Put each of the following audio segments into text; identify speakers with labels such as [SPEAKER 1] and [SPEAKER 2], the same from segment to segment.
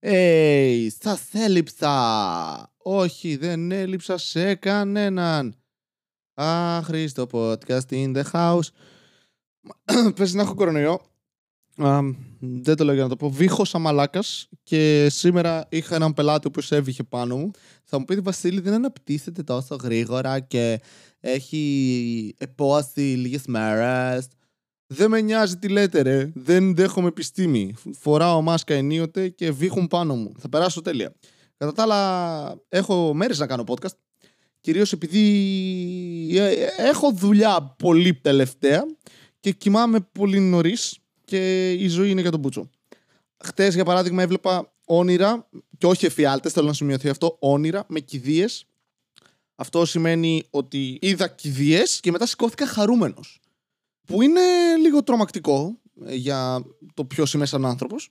[SPEAKER 1] Hey, σας έλειψα! Όχι, δεν έλειψα σε κανέναν. Άχρηστο podcast in the house. Πες να έχω κορονοϊό. δεν το λέω για να το πω. Βήχωσα μαλάκας και σήμερα είχα έναν πελάτη ο οποίος έβηχε πάνω μου. Θα μου πει Βασίλη, δεν αναπτύσσεται τόσο γρήγορα και έχει επόαση λίγες μέρες. Δεν με νοιάζει τι λέτε, ρε. Δεν δέχομαι επιστήμη. Φοράω μάσκα ενίοτε και βήχουν πάνω μου. Θα περάσω τέλεια. Κατά τα άλλα, έχω μέρες να κάνω podcast. Κυρίως επειδή ε, έχω δουλειά πολύ τελευταία και κοιμάμαι πολύ νωρίς και η ζωή είναι για τον Μπούτσο. Χτες, για παράδειγμα, έβλεπα όνειρα και όχι εφιάλτες, θέλω να σημειωθεί αυτό, όνειρα με κηδείες. Αυτό σημαίνει ότι είδα κηδείες και μετά σηκώθηκα χαρούμενος. Που είναι λίγο τρομακτικό ε, για το ποιος είμαι σαν άνθρωπος.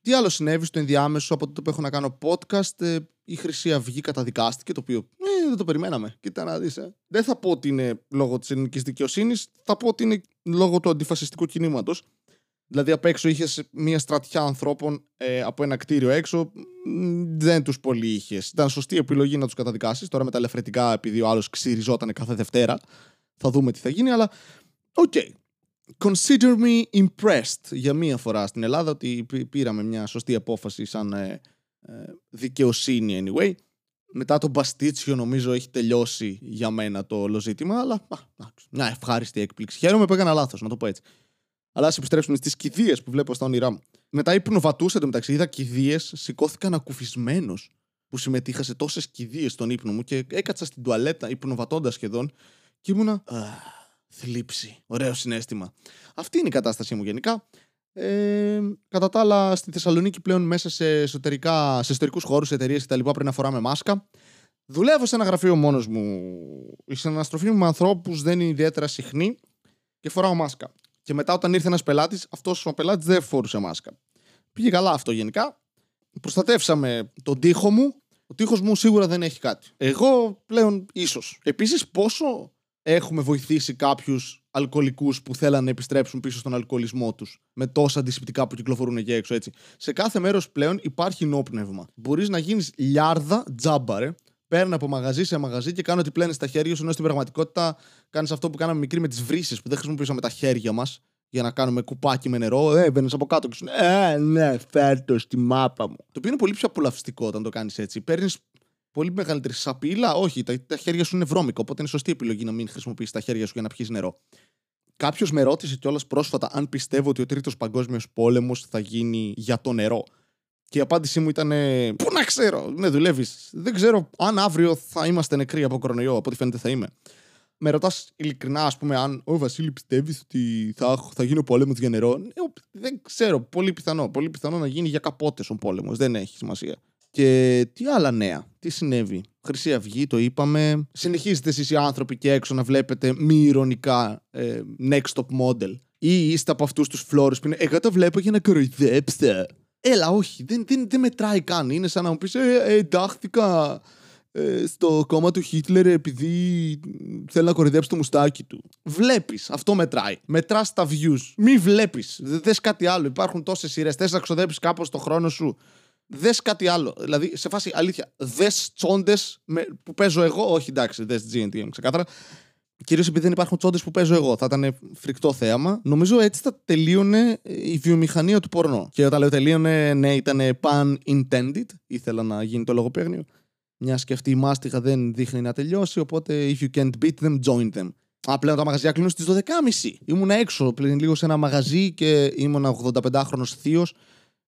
[SPEAKER 1] Τι άλλο συνέβη στο ενδιάμεσο από τότε που έχω να κάνω podcast. Ε, η Χρυσή Αυγή καταδικάστηκε, το οποίο ε, δεν το περιμέναμε. Κοίτα να δεις, ε. Δεν θα πω ότι είναι λόγω της ελληνικής δικαιοσύνης, θα πω ότι είναι λόγω του αντιφασιστικού κινήματος. Δηλαδή απ' έξω είχες μια στρατιά ανθρώπων ε, από ένα κτίριο έξω. Δεν τους πολύ είχες. Ήταν σωστή επιλογή να τους καταδικάσεις. Τώρα με τα ελευθερικά, επειδή ο άλλος ξυριζόταν κάθε Δευτέρα, θα δούμε τι θα γίνει. Αλλά OK. Okay. Consider me impressed για μία φορά στην Ελλάδα ότι πήραμε μια σωστή απόφαση σαν ε, ε, δικαιοσύνη anyway. Μετά τον Μπαστίτσιο νομίζω έχει τελειώσει για μένα το όλο ζήτημα, αλλά α, μια ευχάριστη έκπληξη. Χαίρομαι που έκανα λάθος, να το πω έτσι. Αλλά ας επιστρέψουμε στις κηδείες που βλέπω στα όνειρά μου. Μετά υπνοβατούσα στο μεταξύ, είδα κηδείες, σηκώθηκα ανακουφισμένος που συμμετείχα σε τόσες κηδείες στον ύπνο μου και έκατσα στην τουαλέτα υπνοβατώντας σχεδόν και ήμουνα. Θλίψη. Ωραίο συνέστημα. Αυτή είναι η κατάστασή μου γενικά. Ε, κατά τα άλλα, στη Θεσσαλονίκη πλέον μέσα σε, εσωτερικά, σε εσωτερικούς χώρους, εταιρείες κτλ. πρέπει να φοράμε μάσκα. Δουλεύω σε ένα γραφείο μόνος μου. Η συναναστροφή μου με ανθρώπους δεν είναι ιδιαίτερα συχνή και φοράω μάσκα. Και μετά, όταν ήρθε ένας πελάτης, αυτός ο πελάτης δεν φόρουσε μάσκα. Πήγε καλά αυτό γενικά. Προστατεύσαμε τον τοίχο μου. Ο τοίχος μου σίγουρα δεν έχει κάτι. Εγώ πλέον ίσως. Επίσης, πόσο έχουμε βοηθήσει κάποιους αλκοολικούς που θέλαν να επιστρέψουν πίσω στον αλκοολισμό τους με τόσα αντισηπτικά που κυκλοφορούν εκεί έξω έτσι. Σε κάθε μέρος πλέον υπάρχει νόπνευμα. Μπορείς να γίνεις λιάρδα τζάμπαρε. Παίρνει από μαγαζί σε μαγαζί και κάνω ότι πλένε στα χέρια σου, ενώ στην πραγματικότητα κάνεις αυτό που κάναμε μικρή με τις βρύσεις που δεν χρησιμοποιήσαμε τα χέρια μας για να κάνουμε κουπάκι με νερό. Ε, μπαίνει από κάτω και σου Ε, ναι, φέρτο στη μάπα μου. Το οποίο είναι πολύ πιο απολαυστικό όταν το κάνεις έτσι. Παίρνεις πολύ μεγαλύτερη σαπίλα. Όχι, τα, τα χέρια σου είναι βρώμικα. Οπότε είναι σωστή επιλογή να μην χρησιμοποιήσει τα χέρια σου για να πιεις νερό. Κάποιος με ρώτησε κιόλας πρόσφατα αν πιστεύω ότι ο Τρίτος Παγκόσμιος Πόλεμος θα γίνει για το νερό. Και η απάντησή μου ήταν. Πού να ξέρω, ναι, δουλεύεις. Δεν ξέρω αν αύριο θα είμαστε νεκροί από κορονοϊό, από ό,τι φαίνεται θα είμαι. Με ρωτάς ειλικρινά, ας πούμε, αν ο Βασίλη πιστεύεις ότι θα, θα γίνει ο πόλεμος για νερό; Ε, δεν ξέρω. Πολύ πιθανό. Πολύ πιθανό να γίνει για καπότες ο πόλεμος. Δεν έχει σημασία. Και τι άλλα νέα, τι συνέβη; Χρυσή Αυγή, το είπαμε. Συνεχίζετε εσείς οι άνθρωποι και έξω να βλέπετε μη ηρωνικά ε, next top model; Ή είστε από αυτούς τους φλόρους που είναι «Εγώ το βλέπω για να κοροϊδέψετε». Έλα, όχι, δεν, δεν, δεν μετράει καν. Είναι σαν να μου πεις «Ε, ε εντάχθηκα ε, στο κόμμα του Χίτλερ επειδή θέλει να κοροϊδέψει το μουστάκι του». Βλέπεις, αυτό μετράει. Μετράς τα views. Μη βλέπεις, δες κάτι άλλο. Υπάρχουν τόσες σειρές. Θες να ξοδέψεις κάπως το χρόνο σου Δες κάτι άλλο. Δηλαδή, σε φάση αλήθεια, δες τσόντες που παίζω εγώ. Όχι, εντάξει, δες GNTM ξεκάθαρα. Κυρίως επειδή δεν υπάρχουν τσόντες που παίζω εγώ. Θα ήταν φρικτό θέαμα. Νομίζω έτσι θα τελείωνε η βιομηχανία του πορνό. Και όταν λέω τελείωνε, ναι, ήταν pan intended. Ήθελα να γίνει το λογοπαίγνιο. Μια και αυτή η μάστιγα δεν δείχνει να τελειώσει. Οπότε, if you can't beat them, join them. Α, πλέον τα μαγαζιά κλείνουν στις 12.30. Ήμουν έξω πριν λίγο σε ένα μαγαζί και ήμουν 85χρονο θείος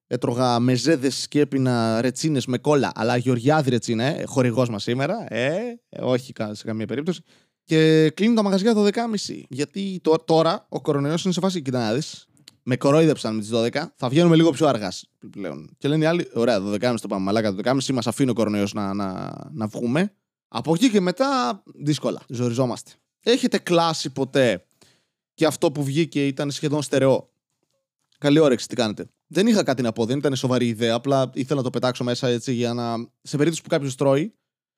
[SPEAKER 1] Έτρωγα μεζέδες και έπινα ρετσίνες με κόλλα. Αλλά Γεωργιάδη ρετσίνα, ε, χορηγός μας σήμερα. Ε, ε, όχι σε καμία περίπτωση. Και κλείνουν τα μαγαζιά 12.30. Γιατί τώρα ο κορονοϊός είναι σε φάση, κοιτά Με κορόιδεψαν με τις 12, θα βγαίνουμε λίγο πιο αργάς πλέον. Και λένε οι άλλοι, ωραία, 12.30 το πάμε. Μαλάκα, 12.30 μας αφήνει ο κορονοϊός να, να, να βγούμε. Από εκεί και μετά, δύσκολα. Ζοριζόμαστε. Έχετε κλάσει ποτέ και αυτό που βγήκε ήταν σχεδόν στερεό; Καλή όρεξη, τι κάνετε; Δεν είχα κάτι να πω, δεν ήταν σοβαρή ιδέα. Απλά ήθελα να το πετάξω μέσα έτσι για να. σε περίπτωση που κάποιος τρώει,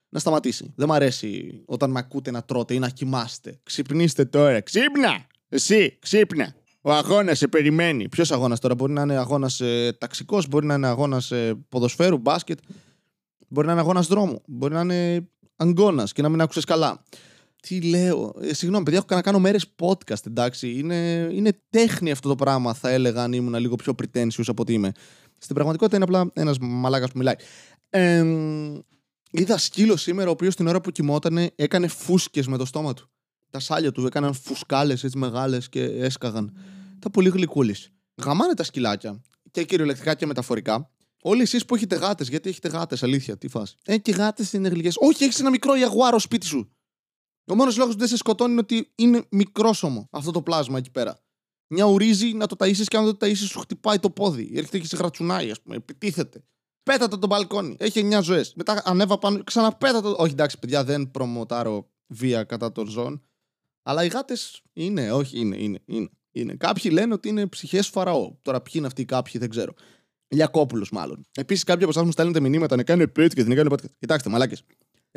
[SPEAKER 1] να σταματήσει. Δεν μ' αρέσει όταν με ακούτε να τρώτε ή να κοιμάστε. Ξυπνήστε τώρα. Ξύπνα! Εσύ, ξύπνα! Ο αγώνας σε περιμένει. Ποιος αγώνας τώρα, μπορεί να είναι αγώνας ε, ταξικός, μπορεί να είναι αγώνας ε, ποδοσφαίρου, μπάσκετ, μπορεί να είναι αγώνας δρόμου, μπορεί να είναι αγκώνας και να μην άκουσες καλά. Τι λέω. Ε, συγγνώμη, παιδιά, έχω να κάνω μέρες podcast, εντάξει. Είναι, είναι τέχνη αυτό το πράγμα, θα έλεγα, αν ήμουν λίγο πιο pretentious από ότι είμαι. Στην πραγματικότητα είναι απλά ένας μαλάκας που μιλάει. Ε, είδα σκύλο σήμερα, ο οποίος την ώρα που κοιμόταν έκανε φούσκες με το στόμα του. Τα σάλια του έκαναν φουσκάλες έτσι μεγάλες και έσκαγαν. Τα πολύ γλυκούλης. Γαμάνε τα σκυλάκια και κυριολεκτικά και μεταφορικά. Όλοι εσείς που έχετε γάτες, γιατί έχετε γάτες, αλήθεια, τι φας. Ε, και γάτες είναι γλυκές. Όχι, έχεις ένα μικρό ιαγουάρο σπίτι σου. Ο μόνος λόγος που δεν σε σκοτώνει είναι ότι είναι μικρόσωμο αυτό το πλάσμα εκεί πέρα. Μια ουρίζει να το ταΐσεις και αν δεν το ταΐσεις σου χτυπάει το πόδι. Έρχεται και σε γρατσουνάει, ας πούμε. Επιτίθεται. Πέτατε το μπαλκόνι. Έχει 9 ζωές. Μετά ανέβα πάνω. Ξαναπέτατε. Όχι, εντάξει, παιδιά, δεν προμοτάρω βία κατά των ζώων. Αλλά οι γάτες είναι, όχι, είναι, είναι, είναι. είναι. Κάποιοι λένε ότι είναι ψυχές φαραώ. Τώρα, ποιοι είναι αυτοί οι κάποιοι, δεν ξέρω. Λιακόπουλος, μάλλον. Επίσης, κάποιοι από εσάς μου στέλνετε μηνύματα να κάνουν πέτ και δεν κάνουν podcast. Κοιτάξτε, μαλάκες.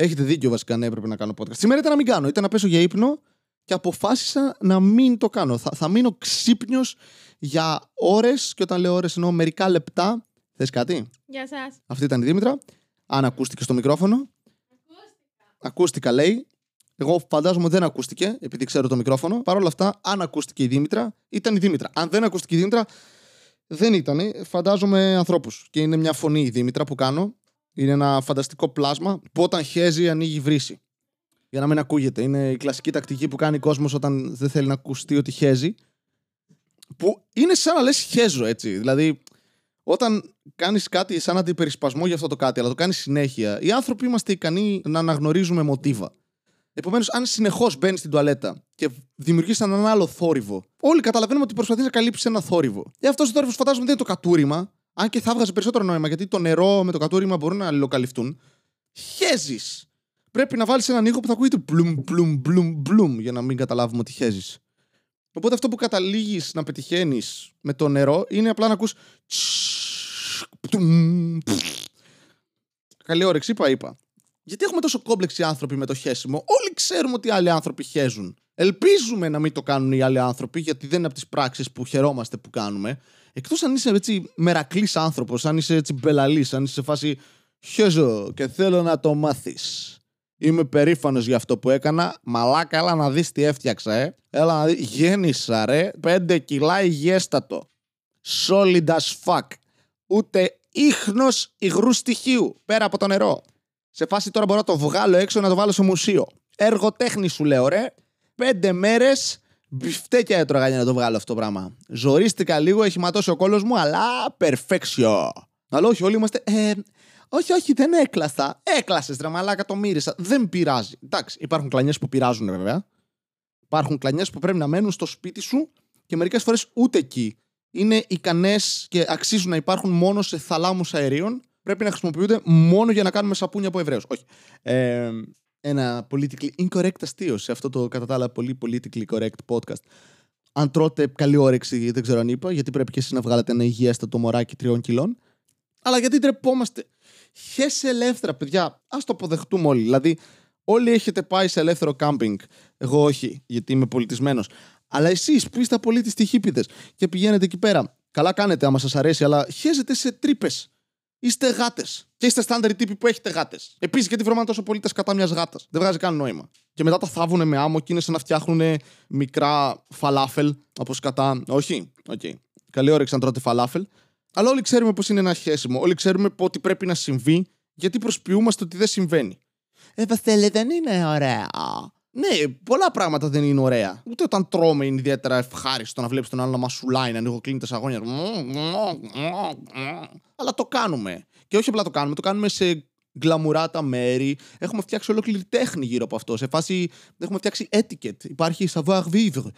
[SPEAKER 1] Έχετε δίκιο βασικά, ναι, έπρεπε να κάνω podcast. Σήμερα ήταν να μην κάνω. Ήταν να πέσω για ύπνο και αποφάσισα να μην το κάνω. Θα, θα μείνω ξύπνιος για ώρες. Και όταν λέω ώρες εννοώ μερικά λεπτά. Θες κάτι;
[SPEAKER 2] Γεια σας.
[SPEAKER 1] Αυτή ήταν η Δήμητρα. Αν ακούστηκε στο μικρόφωνο. Ακούστηκα. Ακούστηκα, λέει. Εγώ φαντάζομαι ότι δεν ακούστηκε, επειδή ξέρω το μικρόφωνο. Παρ' όλα αυτά, αν ακούστηκε η Δήμητρα, ήταν η Δήμητρα. Αν δεν ακούστηκε η Δήμητρα, δεν ήταν. Φαντάζομαι ανθρώπους. Και είναι μια φωνή η Δήμητρα που κάνω. Είναι ένα φανταστικό πλάσμα που όταν χέζει ανοίγει βρύση. Για να μην ακούγεται. Είναι η κλασική τακτική που κάνει ο κόσμος όταν δεν θέλει να ακουστεί ότι χέζει. Που είναι σαν να λες χέζω έτσι. Δηλαδή, όταν κάνεις κάτι σαν αντιπερισπασμό για αυτό το κάτι, αλλά το κάνεις συνέχεια, οι άνθρωποι είμαστε ικανοί να αναγνωρίζουμε μοτίβα. Επομένως, αν συνεχώς μπαίνεις στην τουαλέτα και δημιουργείς έναν άλλο θόρυβο, όλοι καταλαβαίνουμε ότι προσπαθείς να καλύψεις ένα θόρυβο. Και αυτός ο θόρυβος φαντάζομαι δεν είναι το κατούριμα, αν και θα βγάζει περισσότερο νόημα γιατί το νερό με το κατούριμα μπορούν να αλληλοκαλυφθούν. Χέζεις. Πρέπει να βάλεις έναν ήχο που θα ακούγεται μπλουμ, μπλουμ, μπλουμ, μπλουμ για να μην καταλάβουμε ότι χέζεις. Οπότε αυτό που καταλήγεις να πετυχαίνεις με το νερό είναι απλά να ακούς Καλή όρεξη, είπα, είπα. Γιατί έχουμε τόσο κόμπλεξοι άνθρωποι με το χέσιμο; Όλοι ξέρουμε ότι άλλοι άνθρωποι χέζουν. Ελπίζουμε να μην το κάνουν οι άλλοι άνθρωποι, γιατί δεν είναι από τις πράξεις που χαιρόμαστε που κάνουμε. Εκτός αν είσαι έτσι μερακλής άνθρωπος, αν είσαι έτσι μπελαλής, αν είσαι σε φάση χέζω και θέλω να το μάθεις. Είμαι περήφανος για αυτό που έκανα. Μαλάκα, έλα να δεις τι έφτιαξα, ε. Έλα να δεις. Γέννησα, ρε. Πέντε κιλά υγιέστατο. Solid as fuck. Ούτε ίχνος υγρού στοιχείου πέρα από το νερό. Σε φάση τώρα μπορώ να το βγάλω έξω να το βάλω στο μουσείο. Έργο τέχνης σου λέω, ρε. Πέντε μέρες μπιφτέκια έτρωγα για να το βγάλω αυτό το πράγμα. Ζορίστηκα λίγο, έχει ματώσει ο κόλος μου, αλλά perfection. Αλλά όχι, όλοι είμαστε. Ε, όχι, όχι, δεν έκλασα. Έκλασες, ρε μαλάκα, το μύρισα. Δεν πειράζει. Εντάξει, υπάρχουν κλανιές που πειράζουν, βέβαια. Υπάρχουν κλανιές που πρέπει να μένουν στο σπίτι σου και μερικές φορές ούτε εκεί. Είναι ικανές και αξίζουν να υπάρχουν μόνο σε θαλάμους αερίων πρέπει να χρησιμοποιούνται μόνο για να κάνουμε σαπούνια από Εβραίους. Όχι. Ε, ένα politically incorrect αστείο σε αυτό το κατά τα άλλα πολύ politically correct podcast. Αν τρώτε καλή όρεξη, δεν ξέρω αν είπα, γιατί πρέπει και εσείς να βγάλετε ένα υγιέστατο μωράκι τριών κιλών. Αλλά γιατί τρεπόμαστε. Χε ελεύθερα, παιδιά. Α το αποδεχτούμε όλοι. Δηλαδή, όλοι έχετε πάει σε ελεύθερο κάμπινγκ. Εγώ όχι, γιατί είμαι πολιτισμένος. Αλλά εσείς που είστε απολύτιστοι χίπηδε και πηγαίνετε εκεί πέρα. Καλά κάνετε άμα σας αρέσει, αλλά χέζετε σε τρύπες είστε γάτες. Και είστε στάνταρ τύποι που έχετε γάτες. Επίσης, γιατί βρωμάνε τόσο πολύ τα σκατά μιας γάτας; Δεν βγάζει καν νόημα. Και μετά τα θάβουν με άμμο και είναι σαν να φτιάχνουν μικρά φαλάφελ από σκατά. Όχι; OK. Okay. Καλή όρεξη να τρώτε φαλάφελ. Αλλά όλοι ξέρουμε πώς είναι ένα χέσιμο. Όλοι ξέρουμε ότι πρέπει να συμβεί, γιατί προσποιούμαστε ότι δεν συμβαίνει. Ε, Βασίλη, δεν είναι ωραία. Ναι, πολλά πράγματα δεν είναι ωραία. Ούτε όταν τρώμε είναι ιδιαίτερα ευχάριστο να βλέπεις τον άλλο να μασουλάει, να ανοιγοκλείνει τα σαγόνια. Αλλά το κάνουμε. Και όχι απλά το κάνουμε, το κάνουμε σε γκλαμουράτα μέρη. Έχουμε φτιάξει ολόκληρη τέχνη γύρω από αυτό. Σε φάση έχουμε φτιάξει etiquette. Υπάρχει savoir vivre.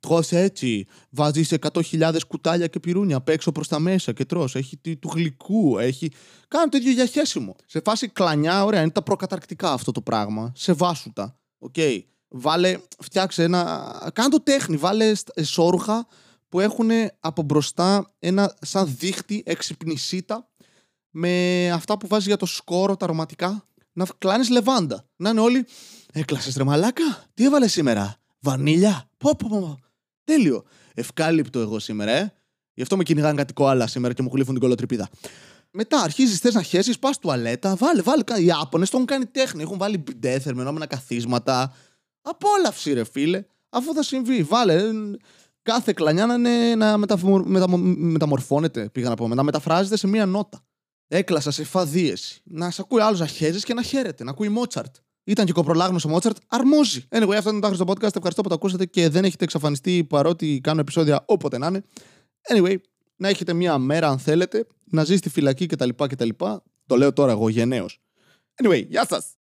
[SPEAKER 1] Τρως έτσι, βάζεις 100.000 κουτάλια και πιρούνια απ' έξω προς τα μέσα και τρως. Έχει του γλυκού, έχει. Κάν' το ίδιο για χέσιμο. Σε φάση κλανιά, ωραία, είναι τα προκαταρκτικά αυτό το πράγμα. Σεβάσου τα. OK. Okay. Βάλε, φτιάξε ένα. Κάνε το τέχνη. Βάλε σόρουχα που έχουν από μπροστά ένα σαν δίχτυ εξυπνησίτα με αυτά που βάζει για το σκόρο, τα αρωματικά. Να κλάνεις λεβάντα. Να είναι όλοι. Έκλασες ρε μαλάκα. Τι έβαλες σήμερα. Βανίλια. Πω, πω, πω. Τέλειο. ευκάλυπτο εγώ σήμερα, ε. Γι' αυτό με κυνηγάνε κάτι κοάλα σήμερα και μου γλύφουν την κολοτρυπίδα. Μετά αρχίζεις θες να χέσεις, πας τουαλέτα, βάλε, βάλε. Οι Ιάπωνες το έχουν κάνει τέχνη. Έχουν βάλει μπιντέ, θερμενόμενα καθίσματα. Απόλαυση, ρε φίλε. Αφού θα συμβεί, βάλε. Κάθε κλανιά να, είναι, να μεταμο, μεταμο, μεταμορφώνεται, πήγα να πω, να μεταφράζεται σε μία νότα. Έκλασα σε φαδίεση. Να σε ακούει άλλος να χέζεις και να χαίρεται, να ακούει Μότσαρτ. Ήταν και κοπρολάγνο ο Μότσαρτ, αρμόζει. Anyway, αυτό είναι το άχρηστο podcast. Ευχαριστώ που το ακούσατε και δεν έχετε εξαφανιστεί παρότι κάνω επεισόδια όποτε να είναι. Anyway, να έχετε μία μέρα αν θέλετε, να ζει στη φυλακή κτλ. κτλ. Το λέω τώρα εγώ γενναίος. Anyway, γεια
[SPEAKER 2] σας!